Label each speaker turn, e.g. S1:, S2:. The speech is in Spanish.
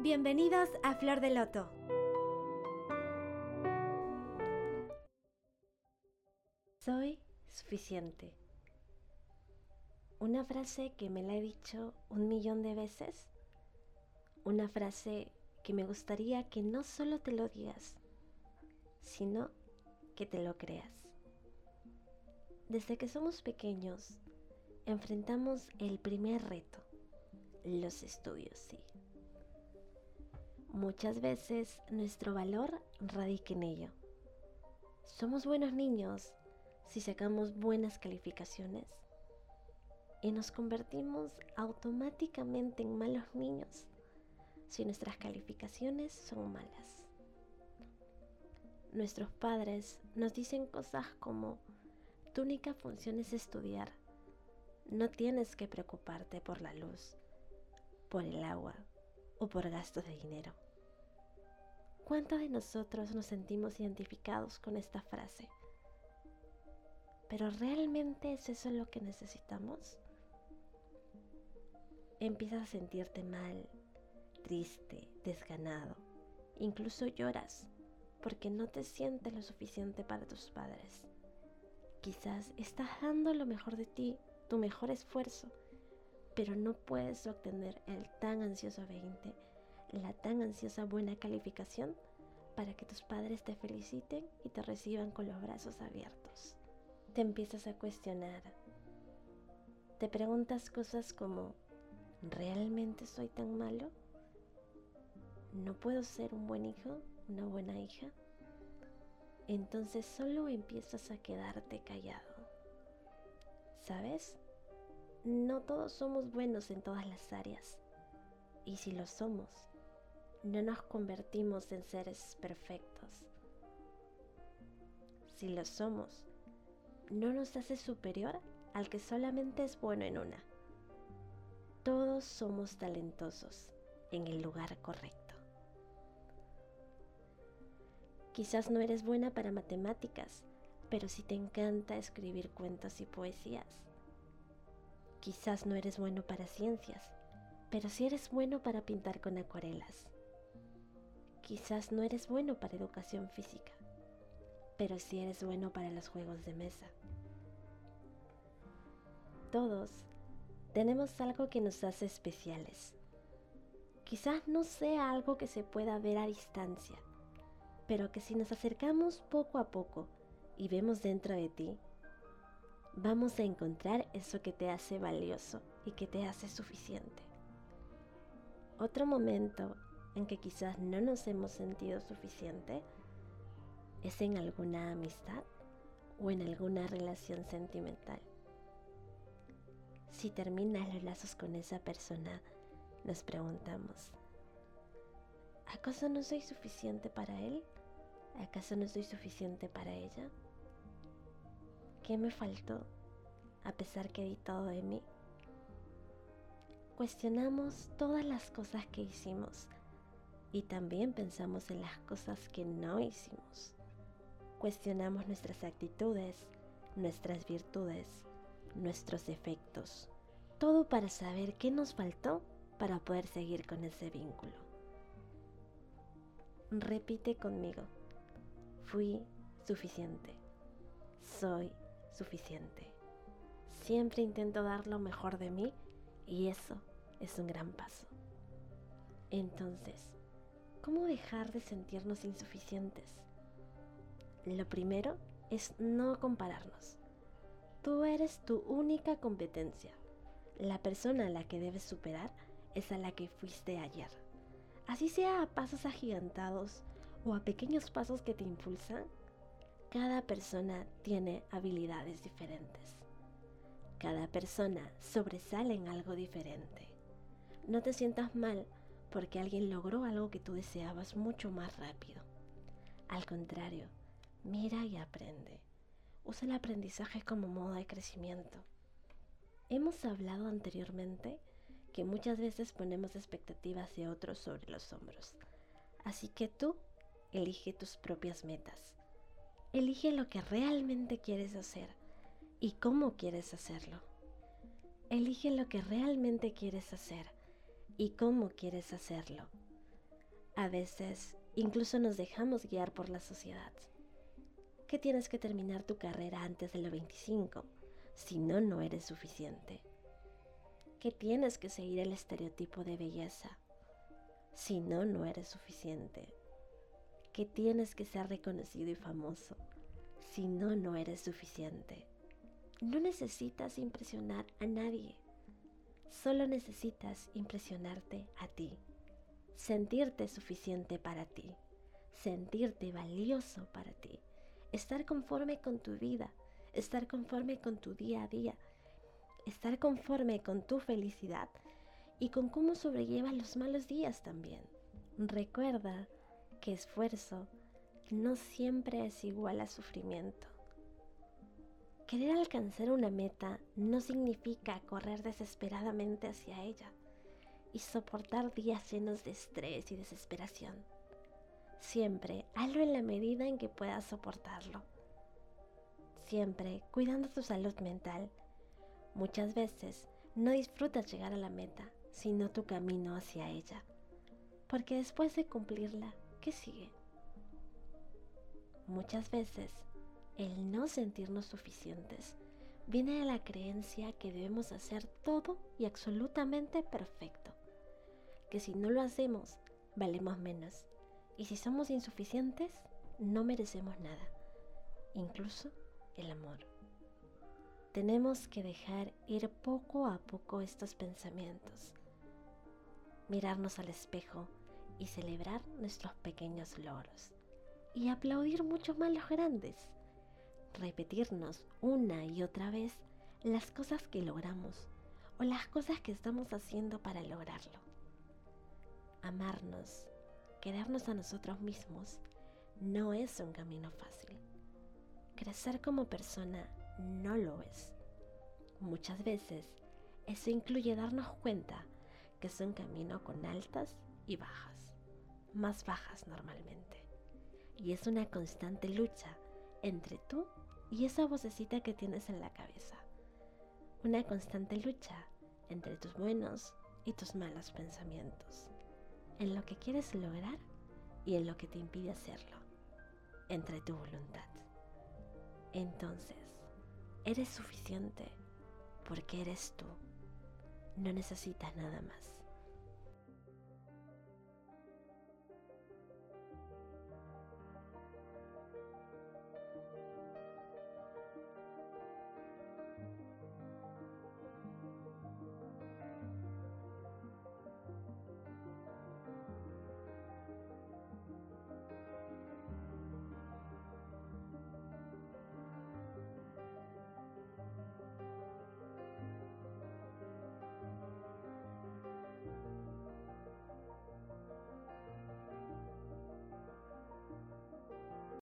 S1: Bienvenidos a Flor de Loto.
S2: Soy suficiente. Una frase que me la he dicho un millón de veces. Una frase que me gustaría que no solo te lo digas, sino que te lo creas. Desde que somos pequeños, enfrentamos el primer reto, los estudios, sí. Muchas veces nuestro valor radica en ello. Somos buenos niños si sacamos buenas calificaciones y nos convertimos automáticamente en malos niños si nuestras calificaciones son malas. Nuestros padres nos dicen cosas como, tu única función es estudiar, no tienes que preocuparte por la luz, por el agua o por gastos de dinero. ¿Cuántos de nosotros nos sentimos identificados con esta frase? ¿Pero realmente es eso lo que necesitamos? Empiezas a sentirte mal, triste, desganado. Incluso lloras porque no te sientes lo suficiente para tus padres. Quizás estás dando lo mejor de ti, tu mejor esfuerzo, pero no puedes obtener el tan ansioso 20, la tan ansiosa buena calificación para que tus padres te feliciten y te reciban con los brazos abiertos. Te empiezas a cuestionar. Te preguntas cosas como, ¿realmente soy tan malo? ¿No puedo ser un buen hijo, una buena hija? Entonces solo empiezas a quedarte callado. ¿Sabes? No todos somos buenos en todas las áreas. Y si lo somos, no nos convertimos en seres perfectos. Si lo somos, no nos hace superior al que solamente es bueno en una. Todos somos talentosos en el lugar correcto. Quizás no eres buena para matemáticas, pero si te encanta escribir cuentos y poesías. Quizás no eres bueno para ciencias, pero si eres bueno para pintar con acuarelas. Quizás no eres bueno para educación física, pero si eres bueno para los juegos de mesa. Todos tenemos algo que nos hace especiales. Quizás no sea algo que se pueda ver a distancia, pero que si nos acercamos poco a poco y vemos dentro de ti, vamos a encontrar eso que te hace valioso y que te hace suficiente. Otro momento en que quizás no nos hemos sentido suficiente es en alguna amistad o en alguna relación sentimental. Si terminas los lazos con esa persona, nos preguntamos, ¿acaso no soy suficiente para él? ¿Acaso no soy suficiente para ella? ¿Qué me faltó a pesar que di todo de mí? Cuestionamos todas las cosas que hicimos y también pensamos en las cosas que no hicimos. Cuestionamos nuestras actitudes, nuestras virtudes, nuestros defectos, todo para saber qué nos faltó para poder seguir con ese vínculo. Repite conmigo, fui suficiente, soy suficiente. Siempre intento dar lo mejor de mí y eso es un gran paso. Entonces, ¿cómo dejar de sentirnos insuficientes? Lo primero es no compararnos. Tú eres tu única competencia. La persona a la que debes superar es a la que fuiste ayer. Así sea a pasos agigantados o a pequeños pasos que te impulsan, cada persona tiene habilidades diferentes. Cada persona sobresale en algo diferente. No te sientas mal porque alguien logró algo que tú deseabas mucho más rápido. Al contrario, mira y aprende. Usa el aprendizaje como modo de crecimiento. Hemos hablado anteriormente que muchas veces ponemos expectativas de otros sobre los hombros. Así que tú elige tus propias metas. Elige lo que realmente quieres hacer y cómo quieres hacerlo. Elige lo que realmente quieres hacer y cómo quieres hacerlo. A veces incluso nos dejamos guiar por la sociedad. Que tienes que terminar tu carrera antes de los 25, si no, no eres suficiente. Que tienes que seguir el estereotipo de belleza, si no, no eres suficiente. Que tienes que ser reconocido y famoso, si no, no eres suficiente. No necesitas impresionar a nadie, solo necesitas impresionarte a ti sentirte suficiente para ti, sentirte valioso para ti, estar conforme con tu vida, estar conforme con tu día a día, estar conforme con tu felicidad y con cómo sobrellevas los malos días también. Recuerda que esfuerzo no siempre es igual a sufrimiento. Querer alcanzar una meta no significa correr desesperadamente hacia ella y soportar días llenos de estrés y desesperación. Siempre hazlo en la medida en que puedas soportarlo. Siempre cuidando tu salud mental. Muchas veces no disfrutas llegar a la meta, sino tu camino hacia ella. Porque después de cumplirla, ¿qué sigue? Muchas veces el no sentirnos suficientes viene de la creencia que debemos hacer todo y absolutamente perfecto que si no lo hacemos, valemos menos. Y si somos insuficientes, no merecemos nada, incluso el amor. Tenemos que dejar ir poco a poco estos pensamientos, mirarnos al espejo y celebrar nuestros pequeños logros. Y aplaudir mucho más los grandes. Repetirnos una y otra vez las cosas que logramos o las cosas que estamos haciendo para lograrlo amarnos, querernos a nosotros mismos, no es un camino fácil. Crecer como persona no lo es. Muchas veces eso incluye darnos cuenta que es un camino con altas y bajas, más bajas normalmente. Y es una constante lucha entre tú y esa vocecita que tienes en la cabeza. Una constante lucha entre tus buenos y tus malos pensamientos en lo que quieres lograr y en lo que te impide hacerlo, entre tu voluntad. Entonces, eres suficiente porque eres tú. No necesitas nada más.